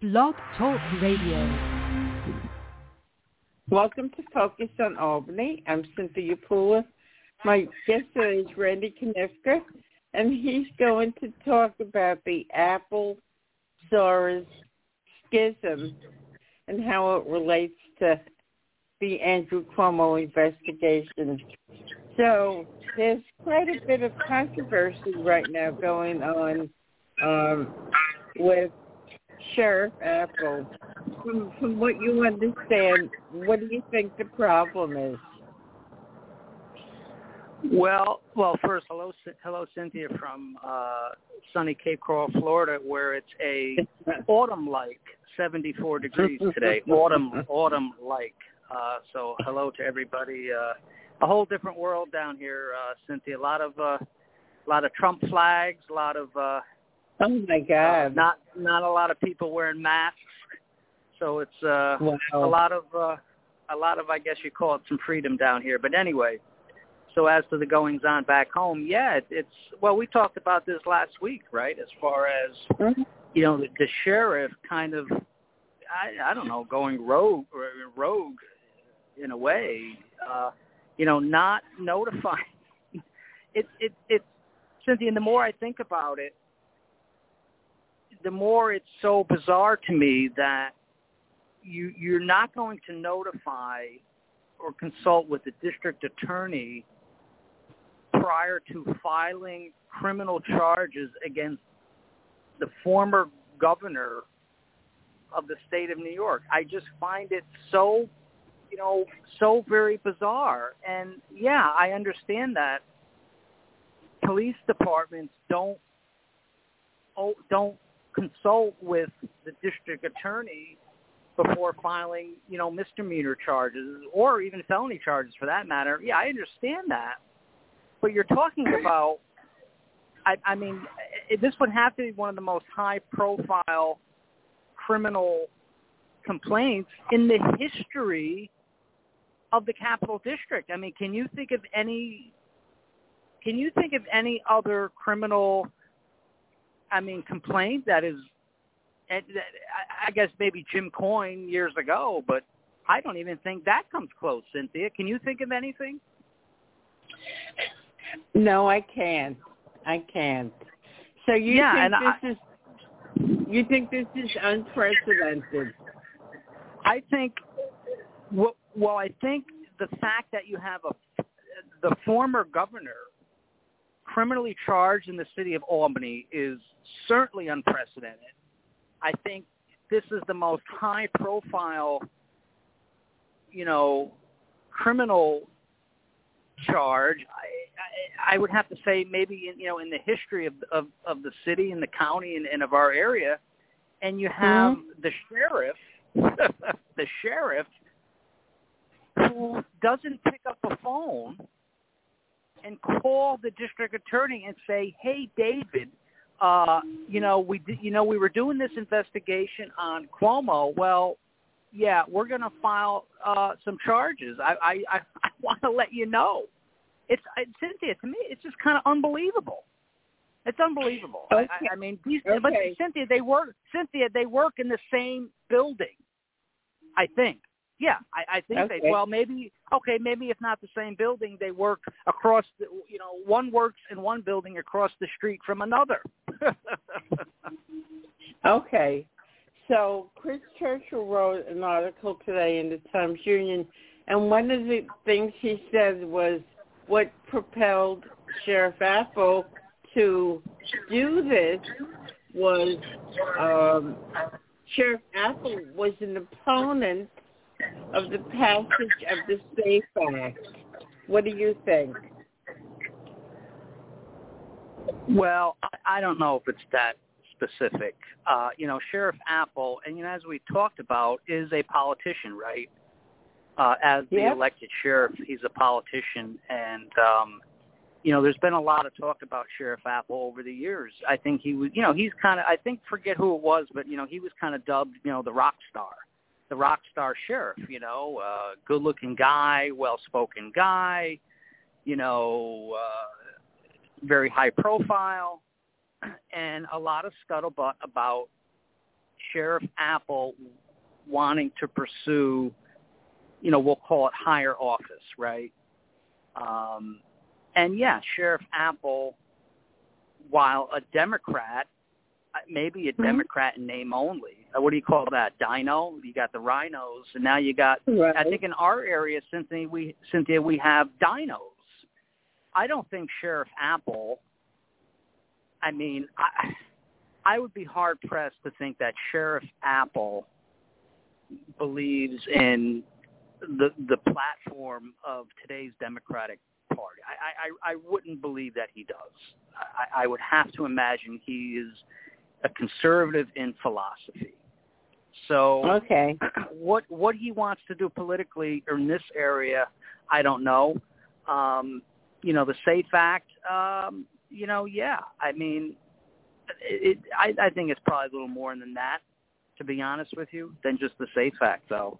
Blog Talk Radio. Welcome to Focus on Albany. I'm Cynthia Pula. My guest today is Randy Koniowka, and he's going to talk about the Apple Soares schism and how it relates to the Andrew Cuomo investigation. So there's quite a bit of controversy right now going on um, with Sheriff Apple. From, from what you understand, what do you think the problem is? Well, well, first, hello, hello, Cynthia from uh, sunny Cape Coral, Florida, where it's a autumn-like 74 degrees today. autumn, autumn-like. Uh, so, hello to everybody. Uh, a whole different world down here, uh, Cynthia. A lot of, uh, a lot of Trump flags, a lot of. Uh, oh my God! Uh, not, not a lot of people wearing masks. So it's uh, wow. a lot of, uh, a lot of, I guess you call it some freedom down here. But anyway. So as to the goings on back home, yeah, it, it's well, we talked about this last week, right? As far as mm-hmm. you know, the, the sheriff kind of, I, I don't know, going rogue, or rogue in a way, uh, you know, not notifying. It, it, it, Cynthia. And the more I think about it, the more it's so bizarre to me that you you're not going to notify or consult with the district attorney prior to filing criminal charges against the former governor of the state of New York. I just find it so, you know, so very bizarre. And yeah, I understand that police departments don't oh, don't consult with the district attorney before filing, you know, misdemeanor charges or even felony charges for that matter. Yeah, I understand that. But you're talking about, I, I mean, this would have to be one of the most high-profile criminal complaints in the history of the Capital District. I mean, can you think of any? Can you think of any other criminal? I mean, complaint that is, uh, I guess maybe Jim Coyne years ago, but I don't even think that comes close. Cynthia, can you think of anything? No, I can't. I can't. So you yeah, think this I, is you think this is unprecedented? I think well, well, I think the fact that you have a the former governor criminally charged in the city of Albany is certainly unprecedented. I think this is the most high profile you know criminal charge. I, I, I would have to say maybe in, you know in the history of of, of the city and the county and, and of our area, and you have mm-hmm. the sheriff, the sheriff, who doesn't pick up the phone and call the district attorney and say, "Hey, David." Uh, you know, we did, you know we were doing this investigation on Cuomo. Well, yeah, we're going to file uh, some charges. I, I, I, I want to let you know. It's Cynthia. To me, it's just kind of unbelievable. It's unbelievable. Okay. I, I mean, these, okay. but Cynthia, they work. Cynthia, they work in the same building. I think. Yeah, I, I think okay. they. Well, maybe okay, maybe if not the same building, they work across. The, you know, one works in one building across the street from another. okay, so Chris Churchill wrote an article today in the Times Union, and one of the things he said was what propelled Sheriff Apple to do this was um, Sheriff Apple was an opponent of the passage of the SAFE Act. What do you think? Well, I don't know if it's that specific. Uh, you know, Sheriff Apple, and you know, as we talked about, is a politician, right? Uh, as the yep. elected sheriff, he's a politician, and um, you know, there's been a lot of talk about Sheriff Apple over the years. I think he was, you know, he's kind of, I think, forget who it was, but you know, he was kind of dubbed, you know, the rock star, the rock star sheriff. You know, uh, good-looking guy, well-spoken guy, you know, uh, very high profile and a lot of scuttlebutt about Sheriff Apple wanting to pursue, you know, we'll call it higher office, right? Um, and yeah, Sheriff Apple, while a Democrat, maybe a mm-hmm. Democrat in name only. Uh, what do you call that? Dino. You got the rhinos, and now you got. Right. I think in our area, Cynthia, we Cynthia, we have dinos. I don't think Sheriff Apple. I mean, I, I would be hard pressed to think that Sheriff Apple believes in the the platform of today's Democratic Party. I I, I wouldn't believe that he does. I, I would have to imagine he is a conservative in philosophy. So okay, what what he wants to do politically in this area, I don't know. Um, you know, the Safe Act. Um, you know, yeah. I mean, it, I, I think it's probably a little more than that, to be honest with you, than just the Safe Act, though.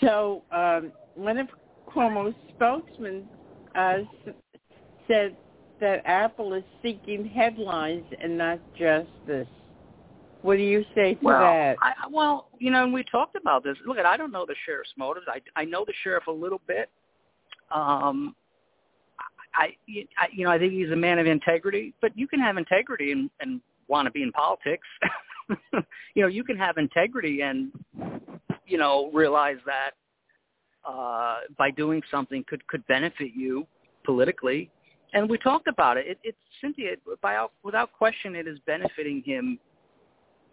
So um, one of Cuomo's spokesmen uh, said that Apple is seeking headlines and not justice. What do you say to well, that? I, well, you know, and we talked about this. Look, I don't know the sheriff's motives. I I know the sheriff a little bit. Um, I, I you know, I think he's a man of integrity. But you can have integrity and, and want to be in politics. you know, you can have integrity and you know realize that uh, by doing something could could benefit you politically. And we talked about it. it it's Cynthia, by without question, it is benefiting him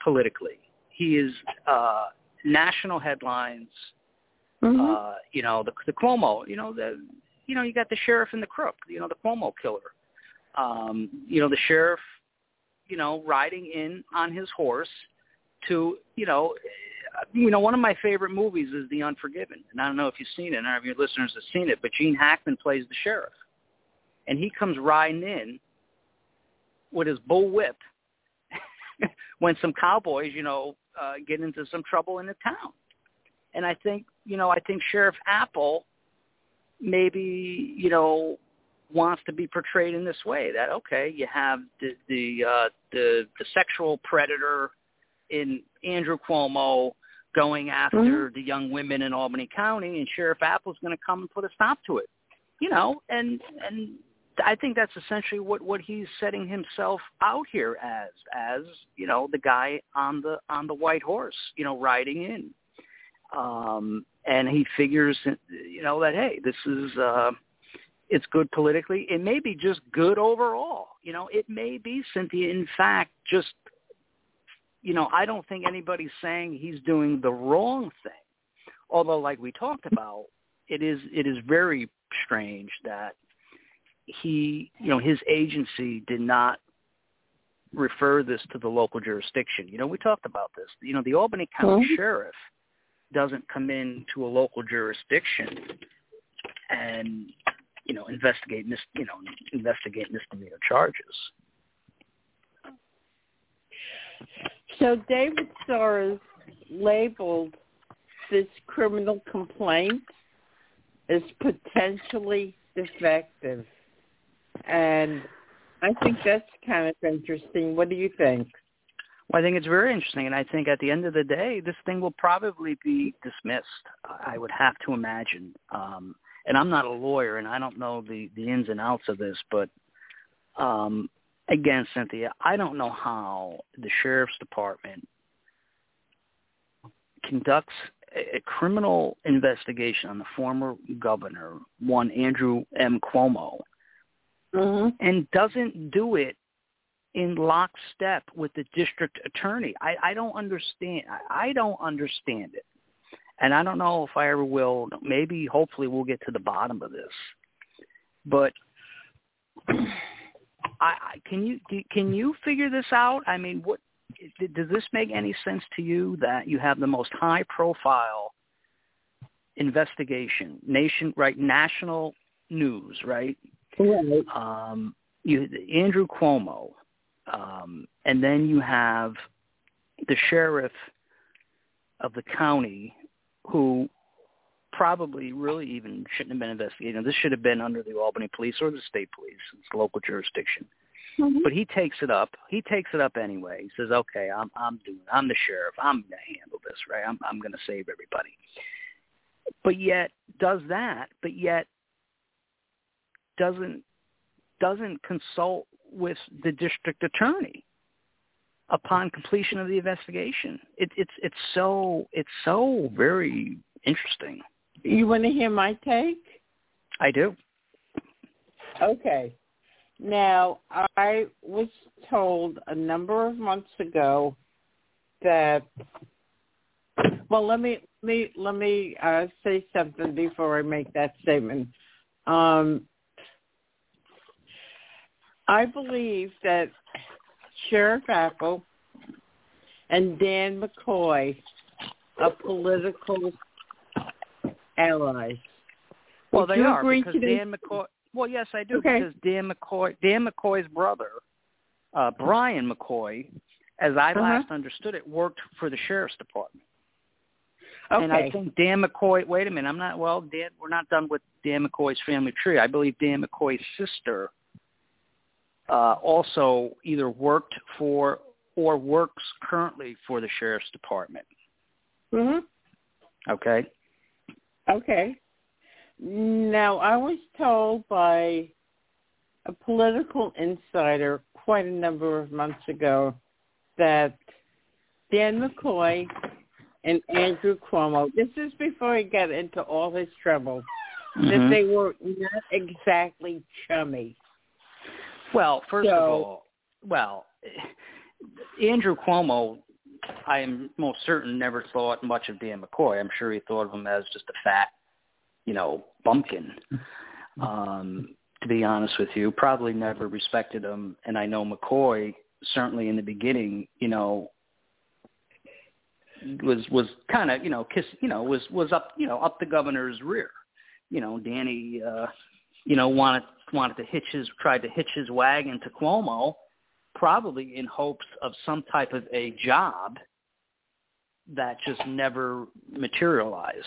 politically. He is uh, national headlines. Mm-hmm. Uh, you know the the Cuomo. You know the you know you got the sheriff and the crook. You know the Cuomo killer. Um, you know the sheriff. You know riding in on his horse to you know you know, one of my favorite movies is The Unforgiven, and I don't know if you've seen it. And none of your listeners have seen it, but Gene Hackman plays the sheriff, and he comes riding in with his bull whip when some cowboys, you know, uh, get into some trouble in the town. And I think, you know, I think Sheriff Apple maybe, you know, wants to be portrayed in this way that okay, you have the the uh, the the sexual predator in Andrew Cuomo going after mm-hmm. the young women in Albany County, and Sheriff Apple's going to come and put a stop to it. You know, and and I think that's essentially what what he's setting himself out here as as you know the guy on the on the white horse, you know, riding in. Um, and he figures, you know, that hey, this is uh, it's good politically. It may be just good overall. You know, it may be Cynthia, in fact, just you know, I don't think anybody's saying he's doing the wrong thing. Although, like we talked about, it is it is very strange that he, you know, his agency did not refer this to the local jurisdiction. You know, we talked about this. You know, the Albany County mm-hmm. Sheriff doesn't come in to a local jurisdiction and you know investigate mis you know investigate misdemeanor charges. So David Soares labeled this criminal complaint as potentially defective. And I think that's kind of interesting. What do you think? Well, I think it's very interesting, and I think at the end of the day, this thing will probably be dismissed. I would have to imagine. Um, and I'm not a lawyer, and I don't know the the ins and outs of this, but um, again, Cynthia, I don't know how the sheriff's department conducts a criminal investigation on the former governor, one Andrew M. Cuomo, mm-hmm. and doesn't do it in lockstep with the district attorney. I, I don't understand. I, I don't understand it, and I don't know if I ever will. Maybe, hopefully, we'll get to the bottom of this. But I, I can you can you figure this out? I mean, what does this make any sense to you that you have the most high profile investigation, nation right, national news, right? Right. Um, you Andrew Cuomo, um, and then you have the sheriff of the county who probably really even shouldn't have been investigated. This should have been under the Albany police or the state police. It's local jurisdiction. Mhm. but he takes it up. He takes it up anyway. He says, "Okay, I'm I'm doing. I'm the sheriff. I'm going to handle this, right? I'm I'm going to save everybody." But yet does that, but yet doesn't doesn't consult with the district attorney upon completion of the investigation. It, it's it's so it's so very interesting. You want to hear my take? I do. Okay. Now, I was told a number of months ago that well, let me let me let me uh, say something before I make that statement. Um, I believe that Sheriff Apple and Dan McCoy are political allies. Well, Would they are because? Dan McCoy. Well, yes, I do Okay. because Dan McCoy, Dan McCoy's brother, uh, Brian McCoy, as I Uh-huh. last understood it, worked for the sheriff's department. Okay. And I think Dan McCoy. Wait a minute, I'm not. Well, Dan, we're not done with Dan McCoy's family tree. I believe Dan McCoy's sister uh, also either worked for or works currently for the sheriff's department. hmm Okay. Okay. Now, I was told by a political insider quite a number of months ago that Dan McCoy and Andrew Cuomo, this is before he got into all his trouble, that Mhm. they were not exactly chummy. Well, first of all, well, Andrew Cuomo, I am most certain never thought much of Dan McCoy. I'm sure he thought of him as just a fat, you know, bumpkin. Um, to be honest with you, probably never respected him. And I know McCoy certainly in the beginning, you know, was was kind of you know kiss you know was was up you know up the governor's rear. You know, Danny, uh, you know wanted wanted to hitch his tried to hitch his wagon to Cuomo, probably in hopes of some type of a job that just never materialized.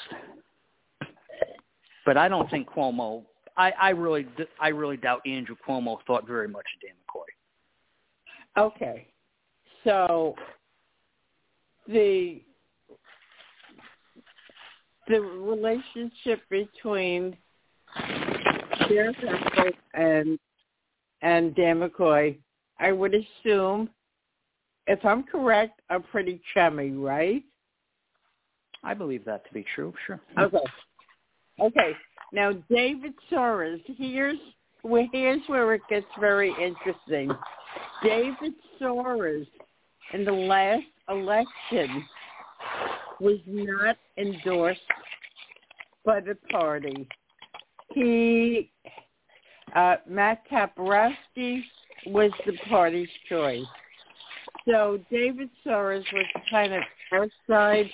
But I don't think Cuomo. I, I really, I really doubt Andrew Cuomo thought very much of Dan McCoy. Okay. So the the relationship between And and Dan McCoy, I would assume, if I'm correct, are pretty chummy, right? I believe that to be true. Sure. Okay. Okay. Now, David Soares, here's where here's where it gets very interesting. David Soares, in the last election, was not endorsed by the party. He, uh, Matt Toporowski, was the party's choice. So David Soares was kind of outside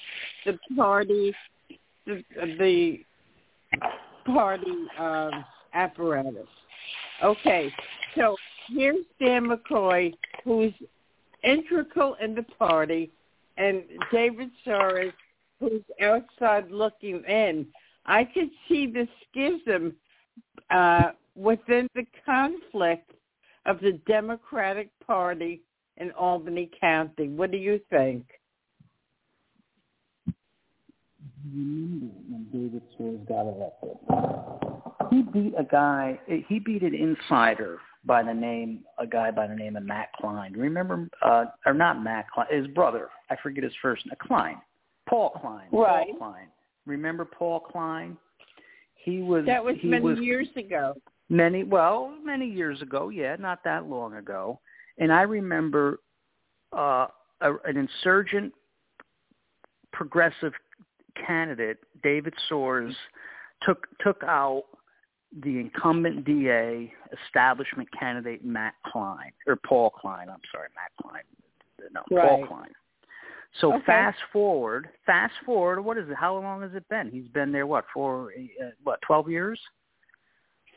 the party, the, the party um, apparatus. Okay, so here's Dan McCoy, who's integral in the party, and David Soares, who's outside looking in. I could see the schism uh, within the conflict of the Democratic Party in Albany County. What do you think? when David Soares got elected. He beat a guy. He beat an insider by the name, a guy by the name of Matt Clyne. Remember, uh, or not Matt Clyne, his brother. I forget his first name. Clyne, Paul Clyne. Right. Paul Clyne. Remember Paul Clyne? He was. That was many was, years ago. Many, well, many years ago. Yeah, not that long ago. And I remember uh, a, an insurgent progressive candidate, David Soares, took took out the incumbent DA establishment candidate Matt Clyne or Paul Clyne. I'm sorry, Matt Clyne. No, Paul Right. Clyne. So Okay. fast forward, fast forward. What is it? How long has it been? He's been there what for? Uh, what twelve years?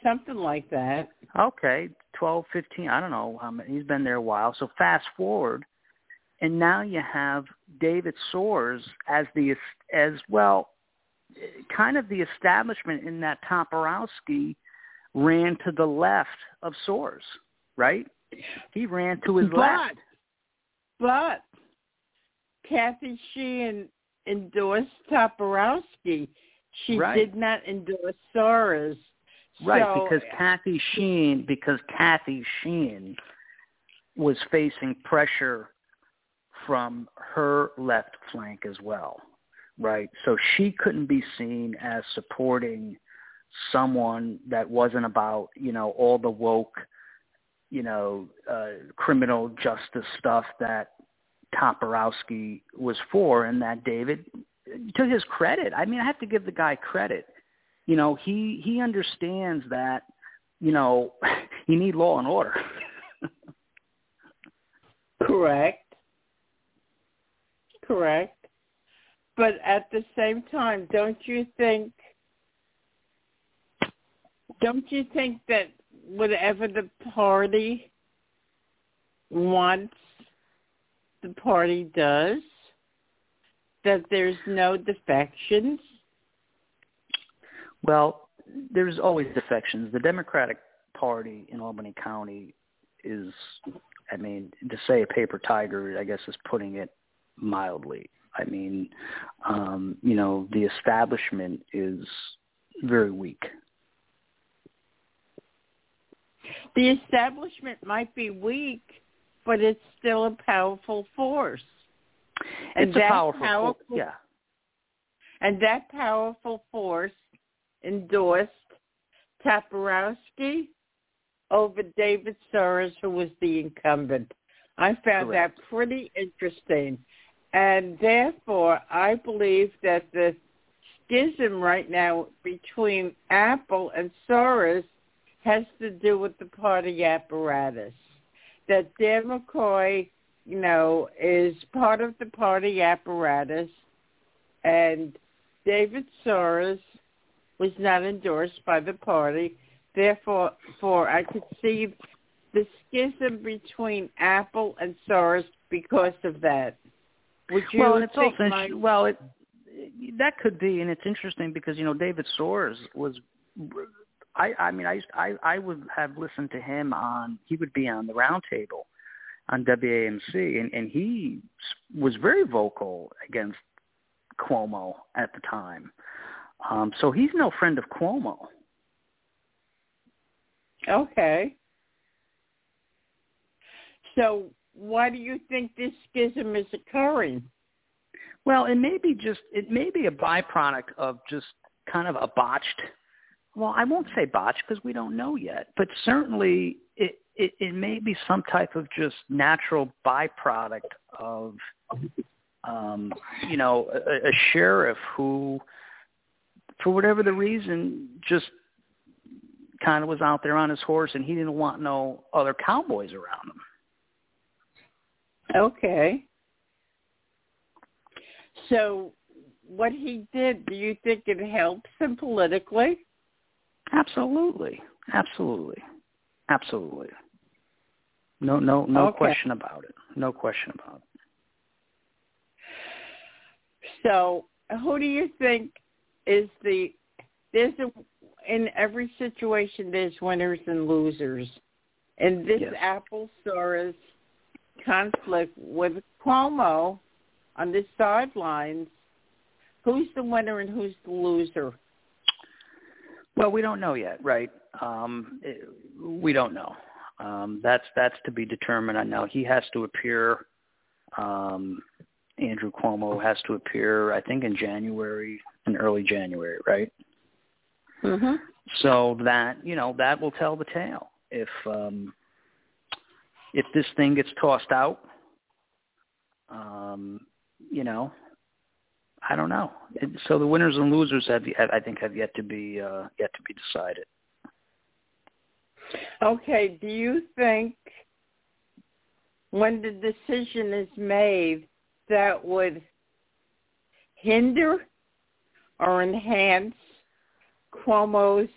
Something like that. Okay, twelve, fifteen. I don't know many. He's been there a while. So fast forward, and now you have David Soares as the as well, kind of the establishment in that Toporowski ran to the left of Soares, right? He ran to his but, left. But Kathy Sheehan endorsed Toporowski. She Right. did not endorse Soares. Right, So- because Kathy Sheehan, because Kathy Sheehan was facing pressure from her left flank as well, right? So she couldn't be seen as supporting someone that wasn't about, you know, all the woke, you know, uh, criminal justice stuff that Toporowski was for, and that David, to his credit, I mean, I have to give the guy credit you know he he understands that you know you need law and order Correct. Correct. But at the same time, don't you think don't you think that whatever the party wants the party does that there's no defections? well there's always defections. The democratic party in albany county is i mean to say a paper tiger i guess is putting it mildly. I mean um you know the establishment is very weak. The establishment might be weak, but it's still a powerful force. And it's a that powerful, powerful yeah And that powerful force endorsed Toporowski over David Soares, who was the incumbent. I found Correct. that pretty interesting. And therefore, I believe that the schism right now between Apple and Soares has to do with the party apparatus. That Dan McCoy, you know, is part of the party apparatus and David Soares was not endorsed by the party. Therefore, for I could see the schism between Apple and Soares because of that. Would you well, it's think also my, well, it that could be, and it's interesting because you know David Soares was. I I mean I used I I would have listened to him on he would be on the roundtable on WAMC and and he was very vocal against Cuomo at the time. Um so he's no friend of Cuomo. okay? So why do you think this schism is occurring? Well, it may be just it may be a byproduct of just kind of a botched. Well, I won't say botched because we don't know yet, but certainly it, it it may be some type of just natural byproduct of, um, you know, a, a sheriff who, for whatever the reason, just kind of was out there on his horse and he didn't want no other cowboys around him. Okay. So what he did, do you think it helps him politically? Absolutely, absolutely, absolutely. No, no, no Okay. question about it. No question about it. So who do you think is the there's a in every situation there's winners and losers. In this Yes. Apple Soares conflict with Cuomo on the sidelines, who's the winner and who's the loser? Well, we don't know yet, right? Um, it, we don't know. Um, that's that's to be determined. I know he has to appear. Um, Andrew Cuomo has to appear, I think, in January, in early January, right? Mhm. So that you know that will tell the tale. If um, if this thing gets tossed out, um, you know, I don't know. So the winners and losers have, I think, have yet to be uh, yet to be decided. Okay, do you think when the decision is made that would hinder or enhance Cuomo's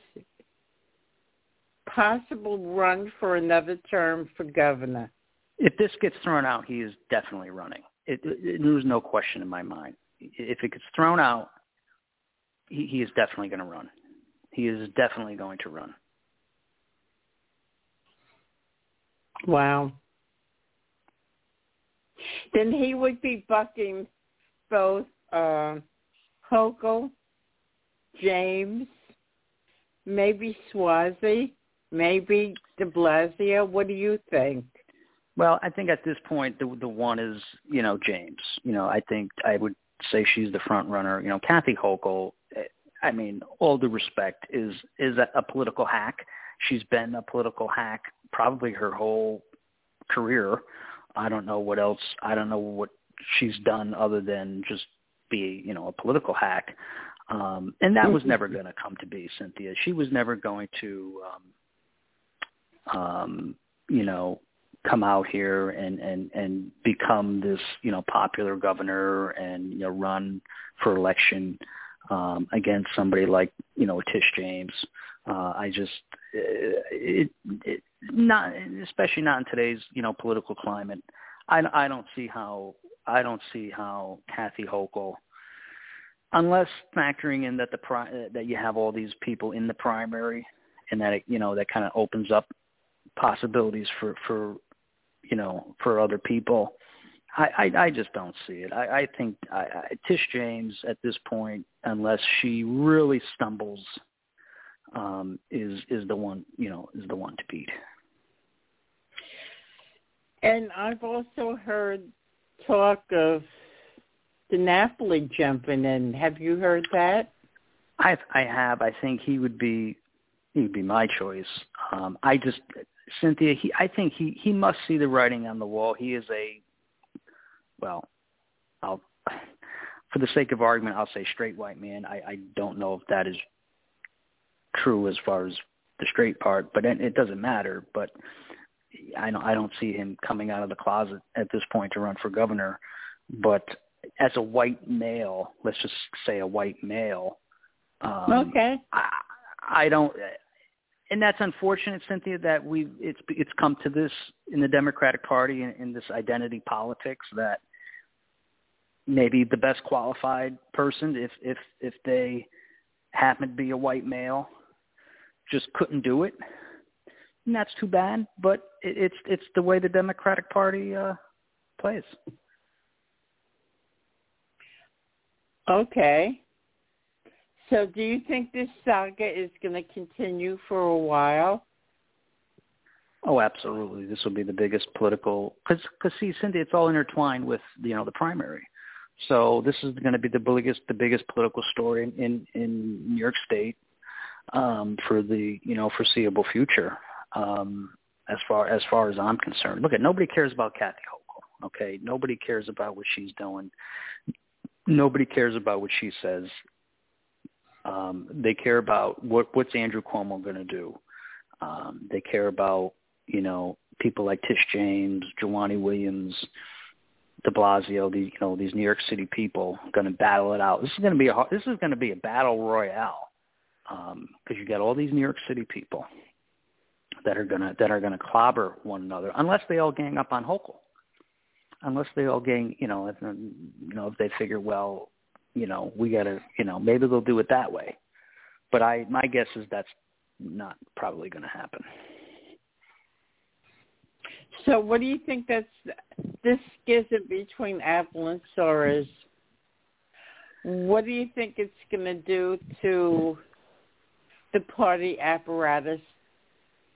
possible run for another term for governor? If this gets thrown out, he is definitely running. It, it, there's no question in my mind. If it gets thrown out, he, he is definitely going to run. He is definitely going to run. Wow. Then he would be bucking both uh, Hochul, James, maybe Suozzi, maybe De Blasio. What do you think? Well, I think at this point the the one is you know James. You know, I think I would say she's the front runner. You know, Kathy Hochul. I mean, all due respect, is is a, political hack. She's been a political hack probably her whole career. I don't know what else. I don't know what she's done other than just be you know a political hack. Um, and that was never going to come to be, Cynthia. She was never going to, um, um, you know, come out here and and and become this you know popular governor and you know run for election um against somebody like you know Tish James. Uh I just uh, it, it not especially not in today's you know political climate. I I don't see how I don't see how Kathy Hochul unless factoring in that the pri- that you have all these people in the primary and that it, you know that kind of opens up possibilities for for you know, for other people. I, I, I just don't see it. I, I think I, I, Tish James at this point, unless she really stumbles, um, is is the one you know is the one to beat. And I've also heard talk of DiNapoli jumping in. Have you heard that? I I have. I think he would be he would be my choice. Um, I just Cynthia, he I think he he must see the writing on the wall. He is a well, I'll for the sake of argument, I'll say straight white man. I I don't know if that is true as far as the straight part, but it, it doesn't matter. But I don't I don't see him coming out of the closet at this point to run for governor. But as a white male, let's just say a white male. Um, okay. I, I don't and that's unfortunate, Cynthia, that we it's it's come to this in the Democratic Party in, in this identity politics that maybe the best qualified person, if if if they happen to be a white male, just couldn't do it. And that's too bad, but it, it's it's the way the Democratic Party uh, plays. Okay. So do you think this saga is going to continue for a while? Oh, absolutely. This will be the biggest political because because see, Cindy, it's all intertwined with you know the primary. So this is going to be the biggest the biggest political story in in New York State um, for the you know foreseeable future. Um, as far as far as I'm concerned, look at nobody cares about Kathy Hochul. Okay, nobody cares about what she's doing. Nobody cares about what she says. Um, they care about what what's Andrew Cuomo going to do. Um, they care about you know people like Tish James, Jumaane Williams, De Blasio. These you know these New York City people going to battle it out. This is going to be a this is going to be a battle royale because um, you got all these New York City people that are gonna that are gonna clobber one another unless they all gang up on Hochul. Unless they all gang, you know, if, you know, if they figure, well, you know, we got to, you know, maybe they'll do it that way. But I, my guess is that's not probably going to happen. So, what do you think that's this schism between Apple and Soares? What do you think it's going to do to the party apparatus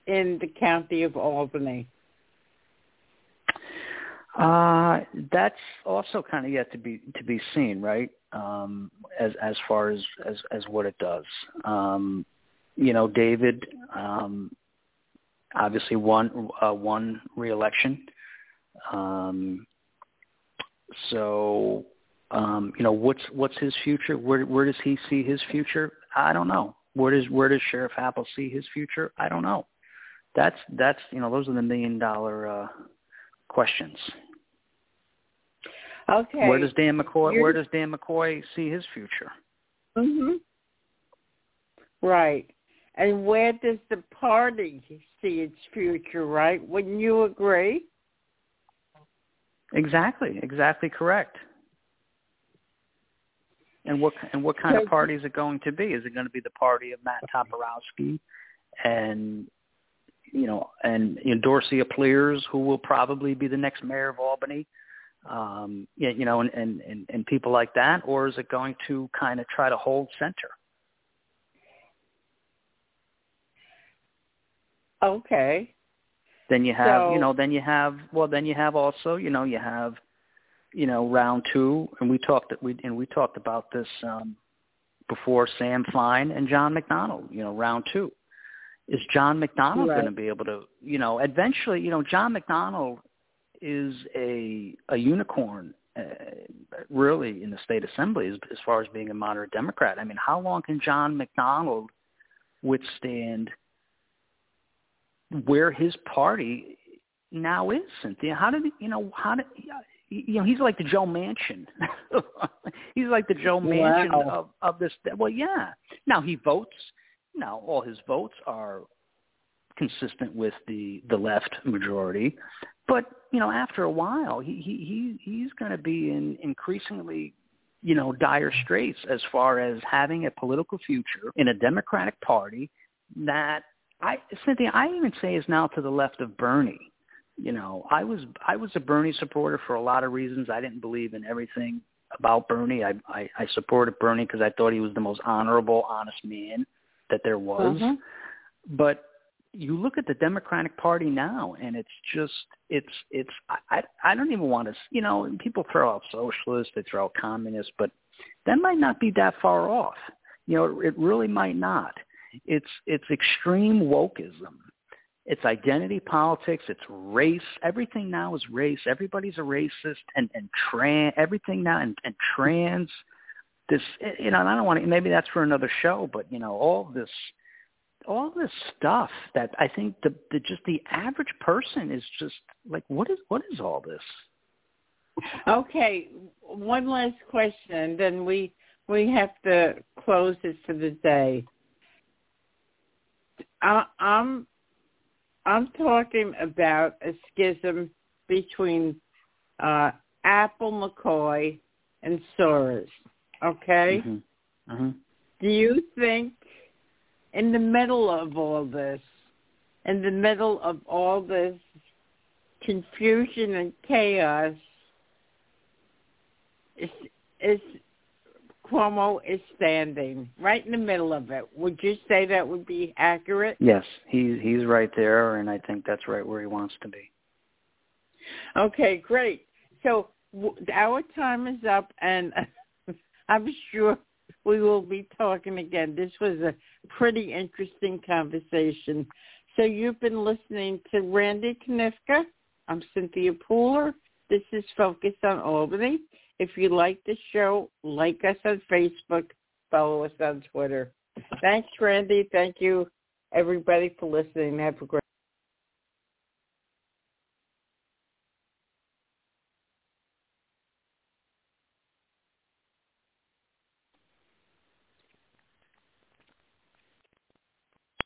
in the county of Albany? Uh, that's also kind of yet to be to be seen, right? Um, as as far as as as what it does. Um, you know, David um, obviously won uh, won re-election. Um, so, um, you know, what's what's his future? Where where does he see his future? I don't know. Where does where does Sheriff Apple see his future? I don't know. That's that's you know those are the million dollar uh, questions. Okay. Where does Dan McCoy You're... Where does Dan McCoy see his future? Mhm. Right. And where does the party see its future? Right? Wouldn't you agree? Exactly. Exactly correct. And what and what kind so, of party is it going to be? Is it going to be the party of Matt Toporowski and you know, and you know, Dorcey Applyrs, who will probably be the next mayor of Albany, um, you know, and, and, and, and people like that, or is it going to kind of try to hold center? Okay. Then you have, so, you know, then you have, well, then you have also, you know, you have, you know, round two, and we talked, that we and we talked about this um, before. Sam Fein and John McDonald, you know, round two. Is John McDonald right. going to be able to, you know, eventually, you know, John McDonald is a a unicorn, uh, really, in the state assembly as, as far as being a moderate Democrat. I mean, how long can John McDonald withstand where his party now is, Cynthia? How did you know? How did you know? He's like the Joe Manchin. he's like the Joe Manchin wow. of of this. Well, yeah. Now he votes. Now all his votes are consistent with the the left majority, but you know after a while he he he he's going to be in increasingly you know dire straits as far as having a political future in a Democratic Party that I Cynthia, I even say is now to the left of Bernie. You know, I was I was a Bernie supporter for a lot of reasons. I didn't believe in everything about Bernie. I I, I supported Bernie because I thought he was the most honorable, honest man that there was. Uh-huh. But you look at the Democratic Party now, and it's just it's it's I I don't even want to you know people throw out socialists, they throw out communists, but that might not be that far off. You know, it really might not. It's it's extreme wokeism. It's identity politics. It's race. Everything now is race. Everybody's a racist and and trans. Everything now and, and trans. This you know. And I don't want to. Maybe that's for another show. But you know, all this all this stuff that I think the, the just the average person is just like, what is what is all this? Okay, one last question, then we we have to close it for the day. I, I'm I'm talking about a schism between uh, Apple McCoy and Soares. Okay. Mm-hmm. Mm-hmm. Do you think, in the middle of all this, in the middle of all this confusion and chaos, is, is Cuomo is standing right in the middle of it. Would you say that would be accurate? Yes, he's he's right there, and I think that's right where he wants to be. Okay, great. So w- our time is up, and I'm sure we will be talking again. This was a pretty interesting conversation. So you've been listening to Randy Koniowka. I'm Cynthia Pooler. This is Focus on Albany. If you like the show, like us on Facebook, follow us on Twitter. Thanks, Randy. Thank you, everybody, for listening. Have a great